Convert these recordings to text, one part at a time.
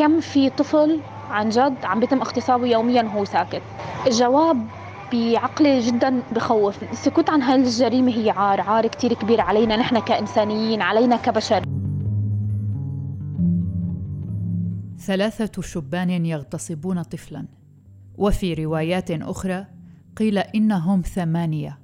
كم في طفل عن جد عم بيتم اغتصابه يوميا وهو ساكت؟ الجواب بعقلي جدا بخوف. السكوت عن هاي الجريمة هي عار عار كتير كبير علينا. نحن كإنسانيين علينا كبشر. ثلاثة شبان يغتصبون طفلا. وفي روايات أخرى قيل إنهم ثمانية.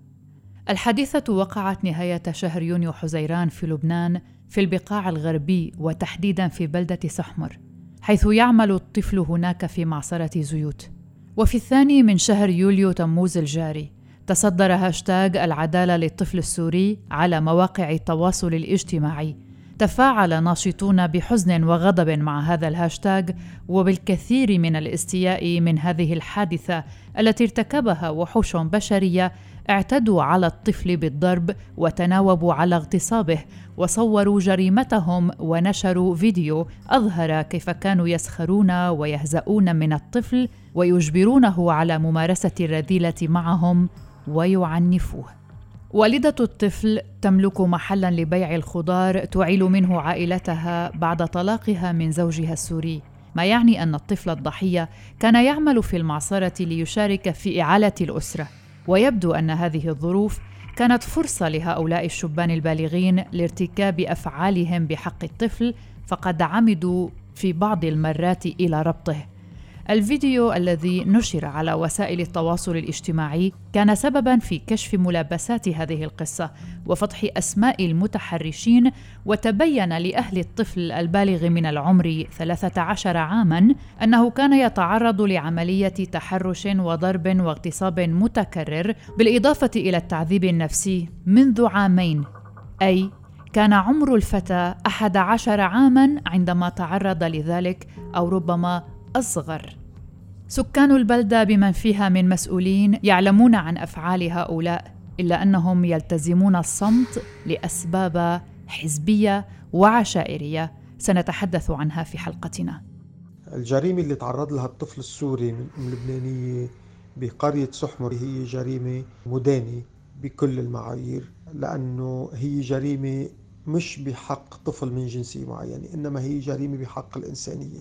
الحادثة وقعت نهاية شهر يونيو حزيران في لبنان في البقاع الغربي وتحديدا في بلدة سحمر. حيث يعمل الطفل هناك في معصرة زيوت. وفي الثاني من شهر يوليو تموز الجاري. تصدر هاشتاغ العدالة للطفل السوري على مواقع التواصل الاجتماعي. تفاعل ناشطون بحزن وغضب مع هذا الهاشتاغ وبالكثير من الاستياء من هذه الحادثة التي ارتكبها وحوش بشرية اعتدوا على الطفل بالضرب وتناوبوا على اغتصابه وصوروا جريمتهم ونشروا فيديو أظهر كيف كانوا يسخرون ويهزؤون من الطفل ويجبرونه على ممارسة الرذيلة معهم ويعنفوه. والدة الطفل تملك محلا لبيع الخضار تعيل منه عائلتها بعد طلاقها من زوجها السوري. ما يعني أن الطفل الضحية كان يعمل في المعصرة ليشارك في إعالة الأسرة. ويبدو أن هذه الظروف كانت فرصة لهؤلاء الشبان البالغين لارتكاب أفعالهم بحق الطفل فقد عمدوا في بعض المرات إلى ربطه. الفيديو الذي نشر على وسائل التواصل الاجتماعي كان سببا في كشف ملابسات هذه القصة وفضح أسماء المتحرشين وتبين لأهل الطفل البالغ من العمر 13 عاما أنه كان يتعرض لعملية تحرش وضرب واغتصاب متكرر بالإضافة إلى التعذيب النفسي منذ عامين. أي كان عمر الفتى أحد عشر عاماً عندما تعرض لذلك أو ربما أصغر سكان البلدة بمن فيها من مسؤولين يعلمون عن أفعال هؤلاء إلا أنهم يلتزمون الصمت لأسباب حزبية وعشائرية. سنتحدث عنها في حلقتنا. الجريمة اللي تعرض لها الطفل السوري من أم لبنانية بقرية سحمر هي جريمة مدانة بكل المعايير لأنه هي جريمة مش بحق طفل من جنسية معينة إنما هي جريمة بحق الإنسانية.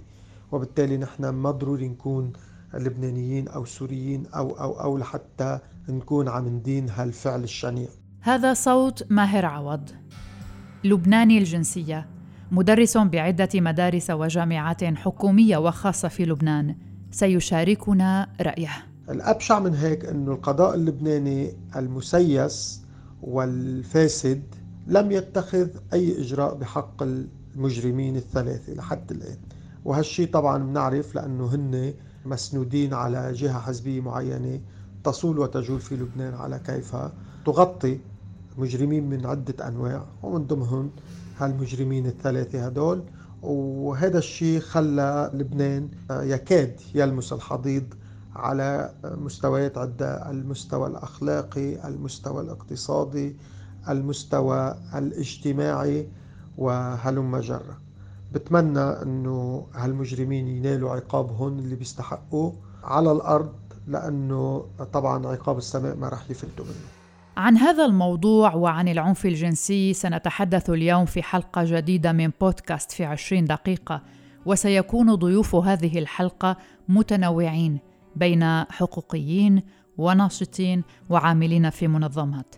وبالتالي نحن ما ضروري نكون لبنانيين أو سوريين أو أو أو لحتى نكون عم ندين هالفعل الشنيع. هذا صوت ماهر عوض لبناني الجنسية مدرس بعدة مدارس وجامعات حكومية وخاصة في لبنان. سيشاركنا رأيه. الأبشع من هيك أنه القضاء اللبناني المسيس والفاسد لم يتخذ أي إجراء بحق المجرمين الثلاثة لحد الآن. وهالشي طبعا بنعرف لأنه هن مسنودين على جهة حزبية معينة تصول وتجول في لبنان على كيف تغطي مجرمين من عدة أنواع ومن ضمنهم هالمجرمين الثلاثة هدول. وهذا الشيء خلى لبنان يكاد يلمس الحضيض على مستويات عدة المستوى الأخلاقي المستوى الاقتصادي المستوى الاجتماعي وهلم جرة. بتمنى إنه هالمجرمين ينالوا عقابهم اللي بيستحقوه على الأرض لأنه طبعا عقاب السماء ما رح يفلتوا منه. عن هذا الموضوع وعن العنف الجنسي سنتحدث اليوم في حلقة جديدة من بودكاست في عشرين دقيقة وسيكون ضيوف هذه الحلقة متنوعين بين حقوقيين وناشطين وعاملين في منظمات.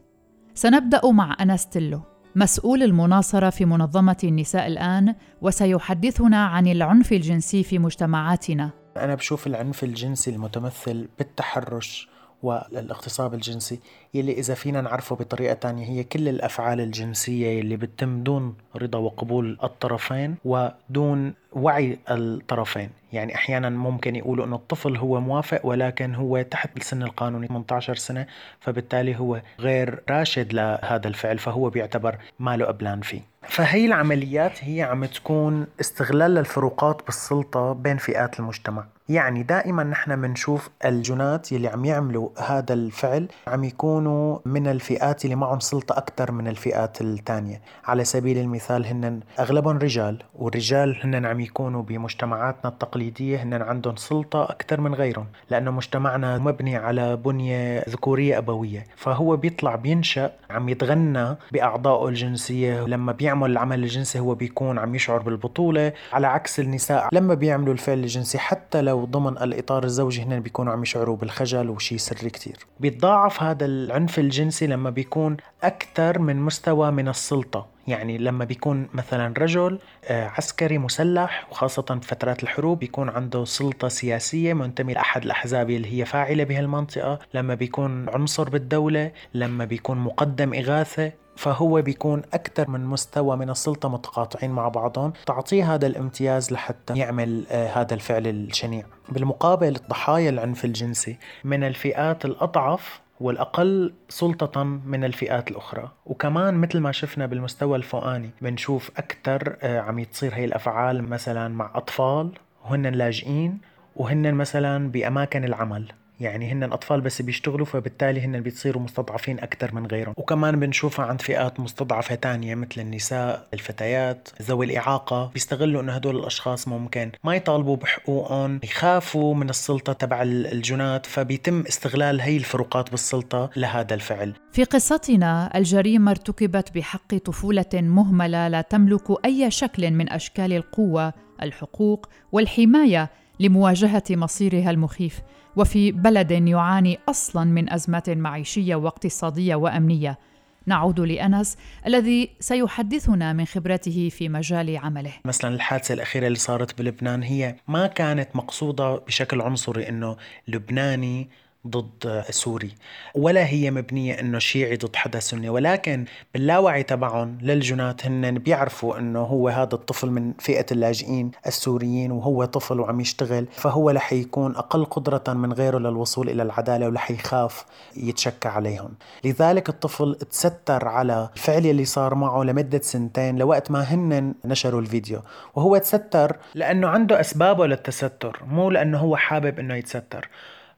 سنبدأ مع أنس تلو مسؤول المناصرة في منظمة النساء الآن وسيحدثنا عن العنف الجنسي في مجتمعاتنا. أنا بشوف العنف الجنسي المتمثل بالتحرش والإغتصاب الجنسي يلي إذا فينا نعرفه بطريقة تانية هي كل الأفعال الجنسية يلي بتتم دون رضا وقبول الطرفين ودون وعي الطرفين. يعني أحيانا ممكن يقولوا أنه الطفل هو موافق ولكن هو تحت السن القانوني 18 سنة فبالتالي هو غير راشد لهذا الفعل فهو بيعتبر ما له قبلان فيه. فهي العمليات هي عم تكون استغلال للفروقات بالسلطة بين فئات المجتمع. يعني دائما نحن بنشوف الجنات يلي عم يعملوا هذا الفعل عم يكونوا من الفئات اللي معهم سلطة أكثر من الفئات الثانية. على سبيل المثال هن أغلبهم رجال والرجال هن عم يكونوا بمجتمعاتنا التقليدية هن عندهم سلطة أكثر من غيرهم لأنه مجتمعنا مبني على بنية ذكورية أبوية. فهو بيطلع بينشأ عم يتغنى بأعضائه الجنسية. لما بيعمل العمل الجنسي هو بيكون عم يشعر بالبطولة. على عكس النساء لما بيعملوا الفعل الجنسي حتى لو ضمن الإطار الزوجي هن بيكونوا عم يشعروا بالخجل وشي سري كتير. بيتضاعف هذا العنف الجنسي لما بيكون أكثر من مستوى من السلطة. يعني لما بيكون مثلا رجل آه، عسكري مسلح وخاصة في فترات الحروب بيكون عنده سلطة سياسية منتمي لأحد الأحزاب اللي هي فاعلة بهالمنطقة لما بيكون عنصر بالدولة لما بيكون مقدم إغاثة فهو بيكون أكثر من مستوى من السلطة متقاطعين مع بعضهم. تعطيه هذا الامتياز لحتى يعمل آه، هذا الفعل الشنيع. بالمقابل ضحايا العنف الجنسي من الفئات الأضعف والأقل سلطة من الفئات الأخرى. وكمان مثل ما شفنا بالمستوى الفوقاني بنشوف أكثر آه، عم يتصير هي الأفعال مثلا مع أطفال وهن لاجئين وهن مثلا بأماكن العمل. يعني هن أطفال بس بيشتغلوا فبالتالي هن بيصيروا مستضعفين أكثر من غيرهم. وكمان بنشوفها عند فئات مستضعفة تانية مثل النساء الفتيات ذوي الإعاقة. بيستغلوا أنه هدول الأشخاص ممكن ما يطالبوا بحقوقهم يخافوا من السلطة تبع الجنات. فبيتم استغلال هي الفروقات بالسلطة لهذا الفعل. في قصتنا الجريمة ارتكبت بحق طفولة مهملة لا تملك أي شكل من أشكال القوة الحقوق والحماية. لمواجهة مصيرها المخيف وفي بلد يعاني أصلا من أزمات معيشية واقتصادية وأمنية نعود لأنس الذي سيحدثنا من خبرته في مجال عمله. مثلا الحادثة الأخيرة اللي صارت بلبنان هي ما كانت مقصودة بشكل عنصري إنه لبناني ضد سوري. ولا هي مبنية إنه شيعي ضد حدا سني ولكن باللاوعي تبعهم للجنات هن بيعرفوا إنه هو هذا الطفل من فئة اللاجئين السوريين وهو طفل وعم يشتغل فهو رح يكون أقل قدرة من غيره للوصول إلى العدالة ورح يخاف يتشكى عليهم. لذلك الطفل تستر على الفعل اللي صار معه لمدة سنتين لوقت ما هن نشروا الفيديو. وهو تستر لأنه عنده أسبابه للتستر مو لأنه هو حابب إنه يتستر.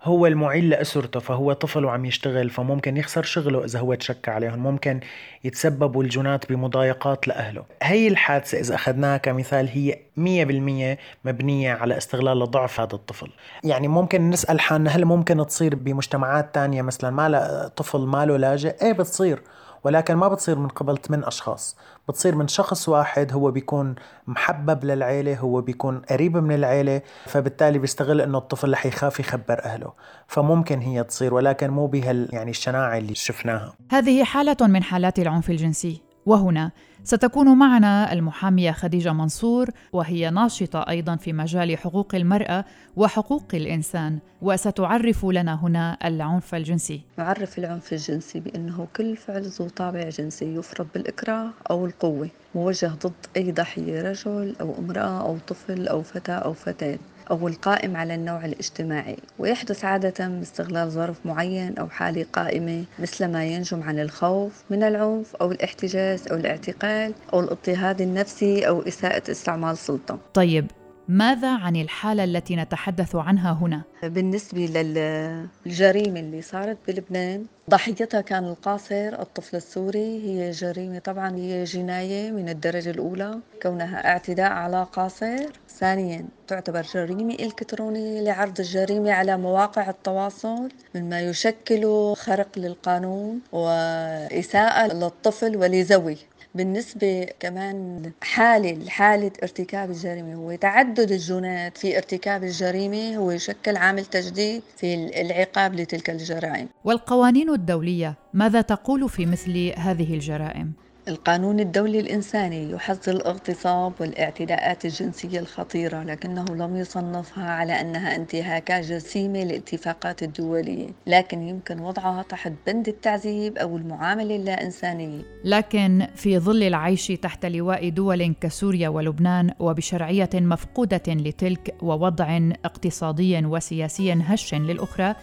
هو المعيل لأسرته فهو طفل وعم يشتغل فممكن يخسر شغله إذا هو تشكى عليهم ممكن يتسببوا الجنات بمضايقات لأهله. هي الحادثة إذا أخذناها كمثال هي مية بالمية مبنية على استغلال ضعف هذا الطفل. يعني ممكن نسأل حالنا هل ممكن تصير بمجتمعات تانية مثلا ما طفل ماله لاجئ؟ إيه بتصير. ولكن ما بتصير من قبل ثمان أشخاص. بتصير من شخص واحد هو بيكون محبب للعيلة هو بيكون قريب من العيلة فبالتالي بيستغل إنه الطفل رح يخاف يخبر أهله. فممكن هي تصير ولكن مو بهال يعني الشناعة اللي شفناها. هذه حالة من حالات العنف الجنسي. وهنا ستكون معنا المحامية خديجة منصور وهي ناشطة أيضا في مجال حقوق المرأة وحقوق الإنسان وستعرف لنا هنا العنف الجنسي. نعرف العنف الجنسي بأنه كل فعل ذو طابع جنسي يفرض بالإكراه أو القوة موجه ضد أي ضحية رجل أو امرأة أو طفل أو فتاة أو فتاة. أو القائم على النوع الاجتماعي ويحدث عادة باستغلال ظرف معين أو حالة قائمة مثل ما ينجم عن الخوف من العنف أو الاحتجاز أو الاعتقال أو الاضطهاد النفسي أو إساءة استعمال سلطة. طيب ماذا عن الحالة التي نتحدث عنها هنا؟ بالنسبة للجريمة اللي صارت بلبنان ضحيتها كان القاصر الطفل السوري. هي جريمة طبعا هي جناية من الدرجة الأولى كونها اعتداء على قاصر. ثانيا تعتبر جريمة إلكترونية لعرض الجريمة على مواقع التواصل مما يشكل خرق للقانون وإساءة للطفل ولذوي بالنسبة كمان حالة حالة ارتكاب الجريمة هو تعدد الجنات في ارتكاب الجريمة هو يشكل عامل تجديد في العقاب لتلك الجرائم والقوانين الدولية ماذا تقول في مثل هذه الجرائم؟ القانون الدولي الإنساني يحظر الاغتصاب والاعتداءات الجنسية الخطيرة لكنه لم يصنفها على أنها انتهاكات جسيمة للاتفاقات الدولية لكن يمكن وضعها تحت بند التعذيب أو المعاملة اللا إنسانية لكن في ظل العيش تحت لواء دول كسوريا ولبنان وبشرعية مفقودة لتلك ووضع اقتصادي وسياسي هش للأخرى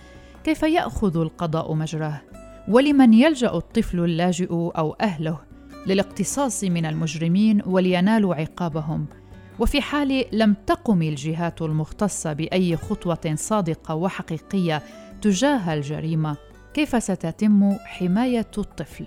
كيف يأخذ القضاء مجراه؟ ولمن يلجأ الطفل اللاجئ أو أهله للاقتصاص من المجرمين ولينالوا عقابهم. وفي حال لم تقم الجهات المختصة بأي خطوة صادقة وحقيقية تجاه الجريمة كيف ستتم حماية الطفل؟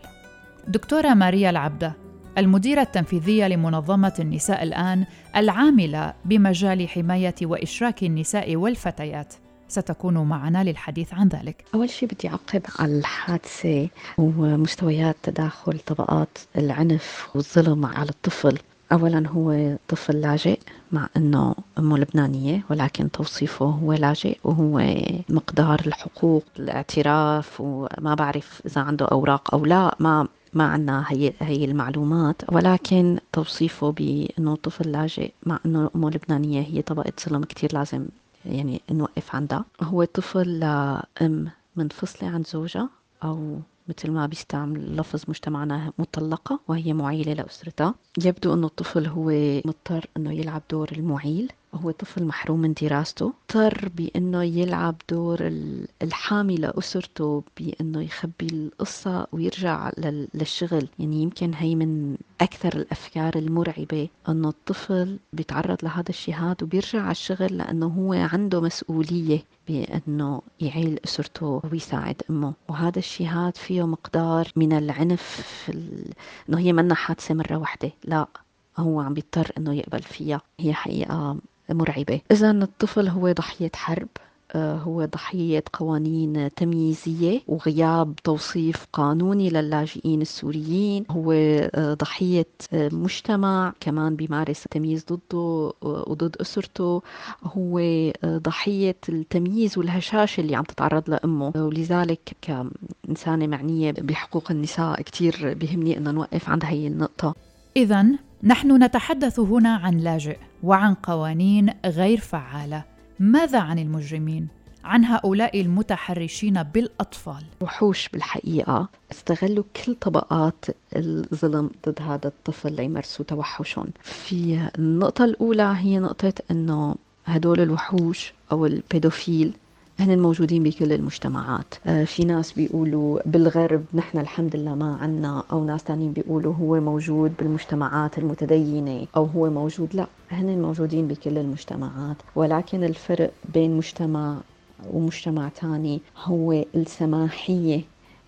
دكتورة ماريا العبدة المديرة التنفيذية لمنظمة النساء الآن العاملة بمجال حماية وإشراك النساء والفتيات. ستكون معنا للحديث عن ذلك. أول شيء بدي أعقب على الحادثة ومستويات تداخل طبقات العنف والظلم على الطفل. أولا هو طفل لاجئ مع أنه أمه لبنانية ولكن توصيفه هو لاجئ وهو مقدار الحقوق الاعتراف وما بعرف إذا عنده أوراق أو لا ما ما عندنا هي هي المعلومات. ولكن توصيفه بأنه طفل لاجئ مع إنه أمه لبنانية هي طبقة ظلم كثير لازم يعني نوقف عندها هو طفل أم منفصلة عن زوجها أو مثل ما بيستعمل لفظ مجتمعنا مطلقة وهي معيلة لأسرتها. يبدو أنه الطفل هو مضطر أنه يلعب دور المعيل. هو طفل محروم من دراسته اضطر بإنه يلعب دور الحامي لأسرته بإنه يخبي القصة ويرجع للشغل. يعني يمكن هي من أكثر الأفكار المرعبة إنه الطفل بيتعرض لهذا الشيء هذا وبيرجع على الشغل لأنه هو عنده مسؤولية بإنه يعيل أسرته ويساعد أمه. وهذا الشيء هذا فيه مقدار من العنف ال... إنه هي منا حادثة مرة واحدة لا هو عم بيضطر إنه يقبل فيها. هي حقيقة مرعبة. إذا الطفل هو ضحية حرب آه، هو ضحية قوانين تمييزية وغياب توصيف قانوني للاجئين السوريين. هو آه، ضحية آه، مجتمع كمان بيمارس تمييز ضده وضد أسرته. هو ضحية التمييز والهشاشة اللي عم تتعرض لأمه. ولذلك كإنسانة معنية بحقوق النساء كتير بيهمني أن نوقف عند هي النقطة. إذا نحن نتحدث هنا عن لاجئ وعن قوانين غير فعالة. ماذا عن المجرمين؟ عن هؤلاء المتحرشين بالأطفال. وحوش بالحقيقة. استغلوا كل طبقات الظلم ضد هذا الطفل ليمارسوا توحشهم. في النقطة الأولى هي نقطة إنه هدول الوحوش أو البيدوفيل هن موجودين بكل المجتمعات. آه، في ناس بيقولوا بالغرب نحن الحمد لله ما عنا أو ناس تانيين بيقولوا هو موجود بالمجتمعات المتدينة أو هو موجود. لا هن موجودين بكل المجتمعات. ولكن الفرق بين مجتمع ومجتمع تاني هو السماحية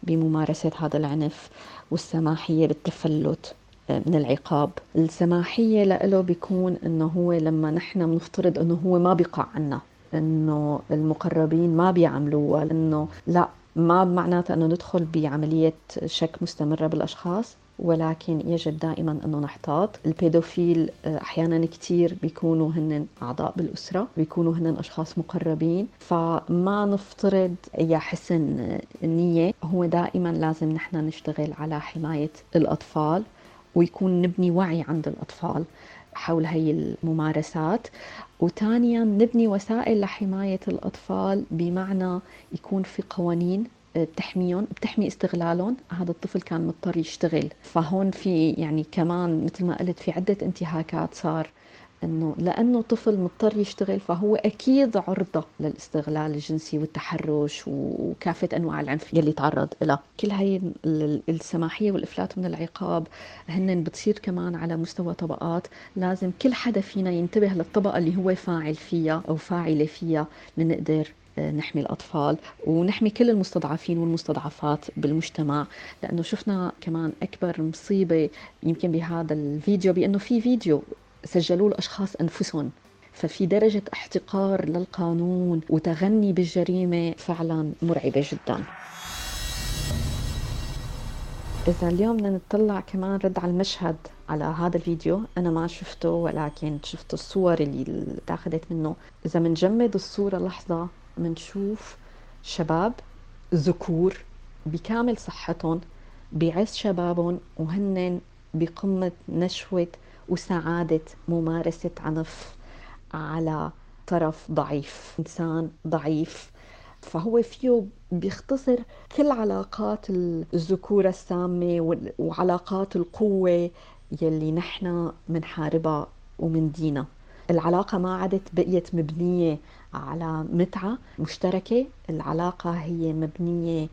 بممارسة هذا العنف والسماحية بالتفلت آه، من العقاب. السماحية له بيكون إنه هو لما نحن بنفترض إنه هو ما بيقع عنا. إنه المقربين ما بيعملوها لأنه لا ما معناتها إنه ندخل بعملية شك مستمرة بالأشخاص ولكن يجب دائما إنه نحتاط. البيدوفيل آه، أحيانا كثير بيكونوا هن أعضاء بالأسرة بيكونوا هن أشخاص مقربين. فما نفترض اي حسن نية هو دائما لازم نحن نشتغل على حماية الأطفال ويكون نبني وعي عند الأطفال. حول هي الممارسات. وثانيا نبني وسائل لحماية الأطفال بمعنى يكون في قوانين آه، بتحميهم بتحمي استغلالهم. هذا الطفل كان مضطر يشتغل. فهون في يعني كمان مثل ما قلت في عدة انتهاكات صار إنه لأنه طفل مضطر يشتغل فهو أكيد عرضة للاستغلال الجنسي والتحرش وكافة أنواع العنف يلي تعرض لها، كل هي السماحية والإفلات من العقاب هن بتصير كمان على مستوى طبقات، لازم كل حدا فينا ينتبه للطبقة اللي هو فاعل فيها أو فاعلة فيها لنقدر آه، نحمي الأطفال ونحمي كل المستضعفين والمستضعفات بالمجتمع. لأنه شفنا كمان أكبر مصيبة يمكن بهذا الفيديو بأنه في فيديو سجلوا الأشخاص أنفسهم. ففي درجة احتقار للقانون وتغني بالجريمة فعلا مرعبة جدا. إذا اليوم بدنا نطلع كمان رد على المشهد على هذا الفيديو. أنا ما شفته ولكن شفت الصور اللي تاخذت منه. إذا بنجمد الصورة لحظة بنشوف شباب ذكور بكامل صحتهم بعز شبابهم وهن بقمة نشوة وسعادة ممارسة عنف على طرف ضعيف إنسان ضعيف. فهو فيه بيختصر كل علاقات الذكورة السامة وعلاقات القوة يلي نحن منحاربها ومن دينا العلاقة ما عادت بقيت مبنية على متعة مشتركة العلاقة هي مبنية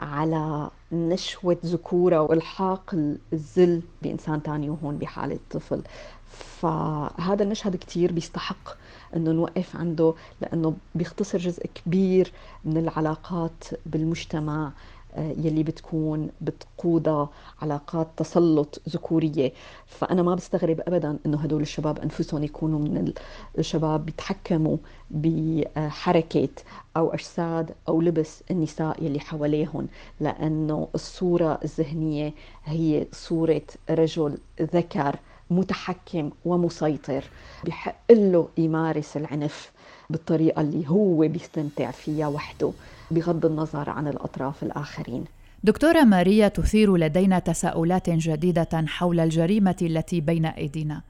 على نشوة ذكورة والحاق الذل بإنسان تاني وهون بحالة طفل فهذا المشهد كتير بيستحق إنه نوقف عنده لأنه بيختصر جزء كبير من العلاقات بالمجتمع. يلي بتكون بتقودها علاقات تسلط ذكورية. فأنا ما بستغرب أبدا أنه هدول الشباب أنفسهم يكونوا من الشباب بيتحكموا بحركة أو أجساد أو لبس النساء يلي حواليهم لأنه الصورة الذهنية هي صورة رجل ذكر متحكم ومسيطر بحق له يمارس العنف. بالطريقة اللي هو بيستمتع فيها وحده بغض النظر عن الأطراف الآخرين. دكتورة ماريا تثير لدينا تساؤلات جديدة حول الجريمة التي بين أيدينا.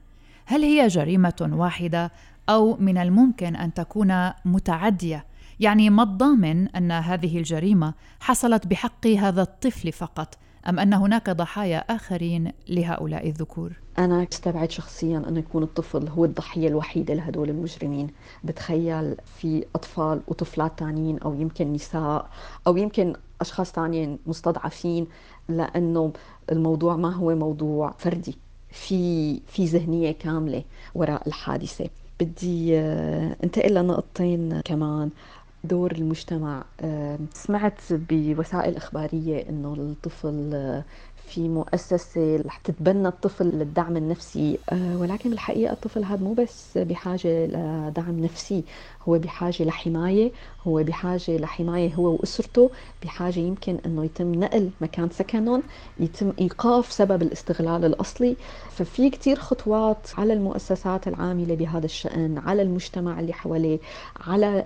هل هي جريمة واحدة أو من الممكن أن تكون متعدية؟ يعني ما الضامن أن هذه الجريمة حصلت بحق هذا الطفل فقط أم أن هناك ضحايا آخرين لهؤلاء الذكور؟ أنا استبعد شخصيا أن يكون الطفل هو الضحية الوحيدة لهدول المجرمين. بتخيل في أطفال وطفلات تانيين أو يمكن نساء أو يمكن أشخاص تانيين مستضعفين لأنه الموضوع ما هو موضوع فردي. في في ذهنية كاملة وراء الحادثة. بدي آه، انتقل لنقطتين كمان. دور المجتمع سمعت بوسائل إخبارية أنه الطفل في مؤسسة رح تتبنى الطفل للدعم النفسي. آه، ولكن بالحقيقة الطفل هذا مو بس بحاجة لدعم نفسي هو بحاجة لحماية هو بحاجة لحماية هو وأسرته بحاجة يمكن أنه يتم نقل مكان سكنهم يتم إيقاف سبب الاستغلال الأصلي. ففي كتير خطوات على المؤسسات العاملة بهذا الشأن على المجتمع اللي حواليه على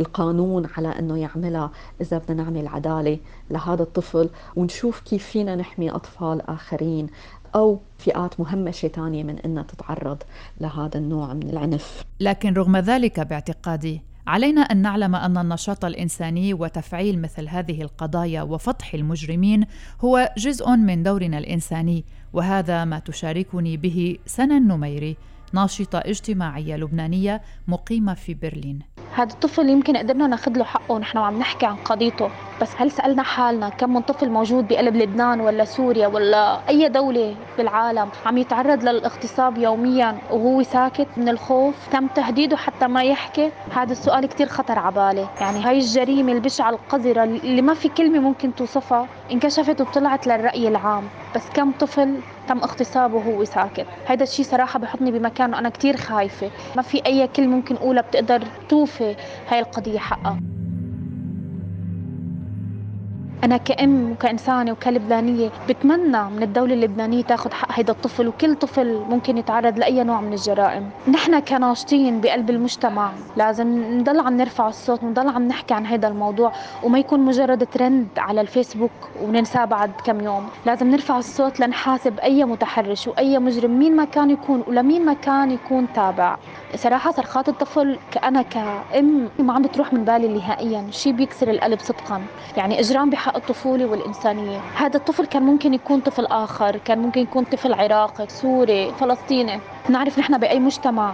القانون على أنه يعملها إذا بدنا نعمل عدالة لهذا الطفل. ونشوف كيف فينا نحمي أطفال آخرين أو فئات مهمشة تانية من أنها تتعرض لهذا النوع من العنف. لكن رغم ذلك باعتقادي علينا أن نعلم أن النشاط الإنساني وتفعيل مثل هذه القضايا وفضح المجرمين هو جزء من دورنا الإنساني وهذا ما تشاركني به سنة النميري ناشطة اجتماعية لبنانية مقيمة في برلين. هذا الطفل يمكن قدرنا ناخذ له حقه ونحن عم نحكي عن قضيته. بس هل سألنا حالنا كم من طفل موجود بقلب لبنان ولا سوريا ولا أي دولة بالعالم عم يتعرض للاغتصاب يوميا وهو ساكت من الخوف؟ تم تهديده حتى ما يحكي؟ هذا السؤال كتير خطر على بالي. يعني هاي الجريمة البشعة القذرة اللي ما في كلمة ممكن توصفها انكشفت وطلعت للرأي العام. بس كم طفل تم اغتصابه وهو ساكت هذا الشيء صراحة بحطني بمكان وأنا كتير خايفة. ما في أي كلمة ممكن أقولها بتقدر توفي هاي القضية حقها. أنا كأم وكإنسانة وكلبنانية بتمنى من الدولة اللبنانية تاخذ حق هيدا الطفل وكل طفل ممكن يتعرض لأي نوع من الجرائم. نحن كناشطين بقلب المجتمع لازم نضل عم نرفع الصوت ونضل عم نحكي عن هيدا الموضوع وما يكون مجرد ترند على الفيسبوك وننساه بعد كم يوم. لازم نرفع الصوت لنحاسب أي متحرش وأي مجرم مين ما كان يكون ولمين ما كان يكون تابع. صراحة صرخات الطفل كأنا كأم ما عم بتروح من بالي نهائيا شيء بيكسر القلب صدقا. يعني إجرام بحق الطفولة والإنسانية. هذا الطفل كان ممكن يكون طفل آخر كان ممكن يكون طفل عراقي سوري فلسطيني. نعرف نحن بأي مجتمع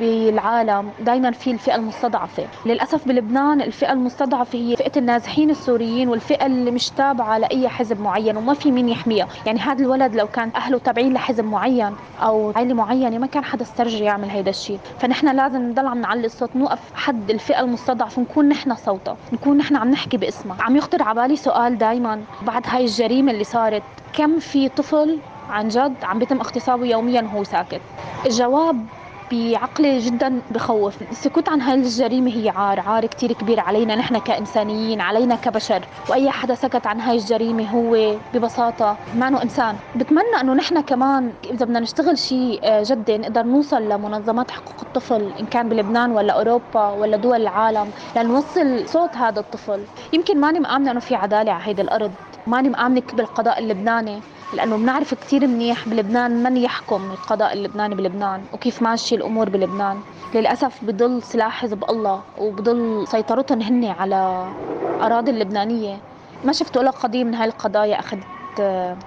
بالعالم دائما في الفئة المستضعفة. للأسف بلبنان الفئة المستضعفة هي فئة النازحين السوريين والفئة اللي مش تابعة لأي حزب معين وما في مين يحميها. يعني هذا الولد لو كان أهله تابعين لحزب معين أو عائله معينة ما كان حدا استرجع يعمل هيدا الشيء. فنحن لازم نضل عم نعلي الصوت نوقف حد الفئة المستضعفة نكون نحن صوتها نكون نحن عم نحكي باسمها. عم يخطر على بالي سؤال دائما بعد هاي الجريمة اللي صارت. كم في طفل عن جد عم بيتم اغتصابه يوميا وهو ساكت. الجواب بعقلي جدا بخوف. السكوت عن هاي الجريمة هي عار عار كتير كبير علينا. نحن كإنسانيين علينا كبشر. وأي حدا سكت عن هاي الجريمة هو ببساطة ما إنسان. بتمنى أنه نحن كمان إذا بدنا نشتغل شيء آه، جدي نقدر نوصل لمنظمات حقوق الطفل إن كان بلبنان ولا أوروبا ولا دول العالم لنوصل صوت هذا الطفل. يمكن ماني مآمنة أنه في عدالة على هيدي الأرض. ماني مآمنة بالقضاء اللبناني. لأنه بنعرف كثير منيح بلبنان من يحكم القضاء اللبناني بلبنان وكيف ماشي الأمور بلبنان. للأسف بضل سلاح حزب الله وبضل سيطرتهم هن على أراضي اللبنانية. ما شفت ولا قضية من هاي القضايا أخذت.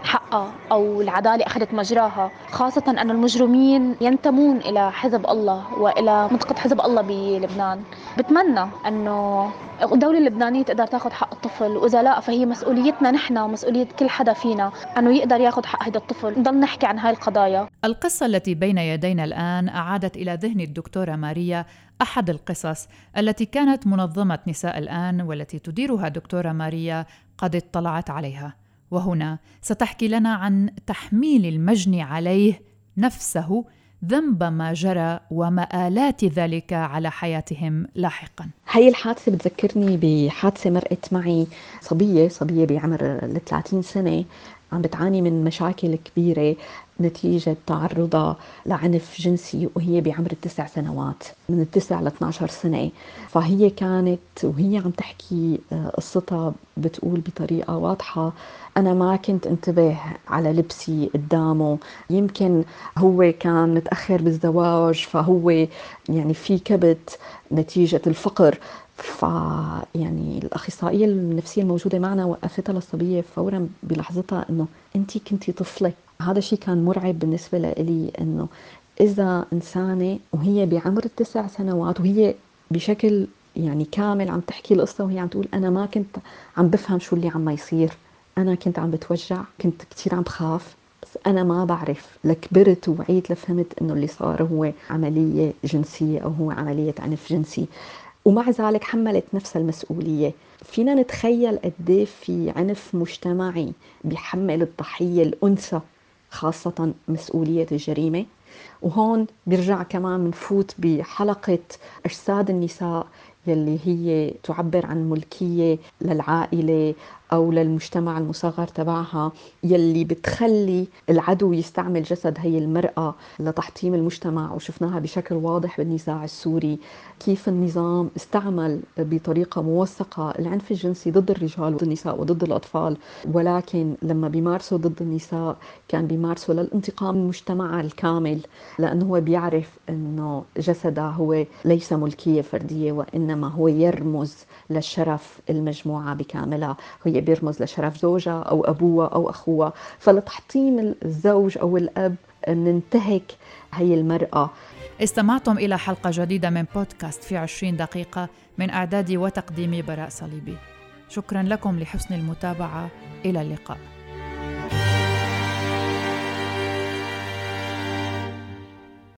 حقها أو العدالة أخذت مجراها خاصة أن المجرمين ينتمون إلى حزب الله وإلى منطقة حزب الله بلبنان. بتمنى أنه الدولة اللبنانية تقدر تاخذ حق الطفل. وإذا لا فهي مسؤوليتنا نحن ومسؤولية كل حدا فينا أنه يقدر ياخذ حق هذا الطفل. نضل نحكي عن هاي القضايا. القصة التي بين يدينا الآن أعادت إلى ذهن الدكتورة ماريا أحد القصص التي كانت منظمة نساء الآن والتي تديرها دكتورة ماريا قد اطلعت عليها. وهنا ستحكي لنا عن تحميل المجني عليه نفسه ذنب ما جرى ومآلات ذلك على حياتهم لاحقا. هاي الحادثة بتذكرني بحادثة مرقت معي صبية صبية بعمر ال 30 سنة. عم بتعاني من مشاكل كبيرة نتيجة تعرضها لعنف جنسي وهي بعمر التسع سنوات من التسع ل 12 سنة. فهي كانت وهي عم تحكي آه، قصتها بتقول بطريقة واضحة. أنا ما كنت انتبه على لبسي قدامه. يمكن هو كان متأخر بالزواج فهو يعني في كبت نتيجة الفقر. ف يعني الأخصائية النفسية الموجودة معنا وقفتها للصبية فورا بلحظتها إنه انت كنتي طفلة. هذا الشيء كان مرعب بالنسبة لي إنه إذا إنسانة وهي بعمر التسع سنوات وهي بشكل يعني كامل عم تحكي القصة وهي عم تقول أنا ما كنت عم بفهم شو اللي عم يصير. أنا كنت عم بتوجع كنت كثير عم بخاف بس أنا ما بعرف. لكبرت ووعيت لفهمت إنه اللي صار هو عملية جنسية أو هو عملية عنف جنسي. ومع ذلك حملت نفسها المسؤولية. فينا نتخيل قد في عنف مجتمعي بيحمل الضحية الأنثى خاصة مسؤولية الجريمة. وهون بيرجع كمان بنفوت بحلقة أجساد النساء يلي هي تعبر عن ملكية للعائلة أو للمجتمع المصغر تبعها يلي بتخلي العدو يستعمل جسد هي المرأة لتحطيم المجتمع. وشفناها بشكل واضح بالنزاع السوري. كيف النظام استعمل بطريقة موثقة العنف الجنسي ضد الرجال وضد النساء وضد الأطفال. ولكن لما بيمارسوا ضد النساء كان بيمارسوا للانتقام من المجتمع الكامل. لأنه هو بيعرف أنه جسدها هو ليس ملكية فردية وإنما هو يرمز للشرف المجموعة بكاملها. هي بيرمز لشرف زوجها أو أبوها أو أخوها. فلتحطيم الزوج أو الأب ننتهك هي المرأة. استمعتم إلى حلقة جديدة من بودكاست في عشرين دقيقة من إعدادي وتقديمي براء صليبي. شكرا لكم لحسن المتابعة. إلى اللقاء.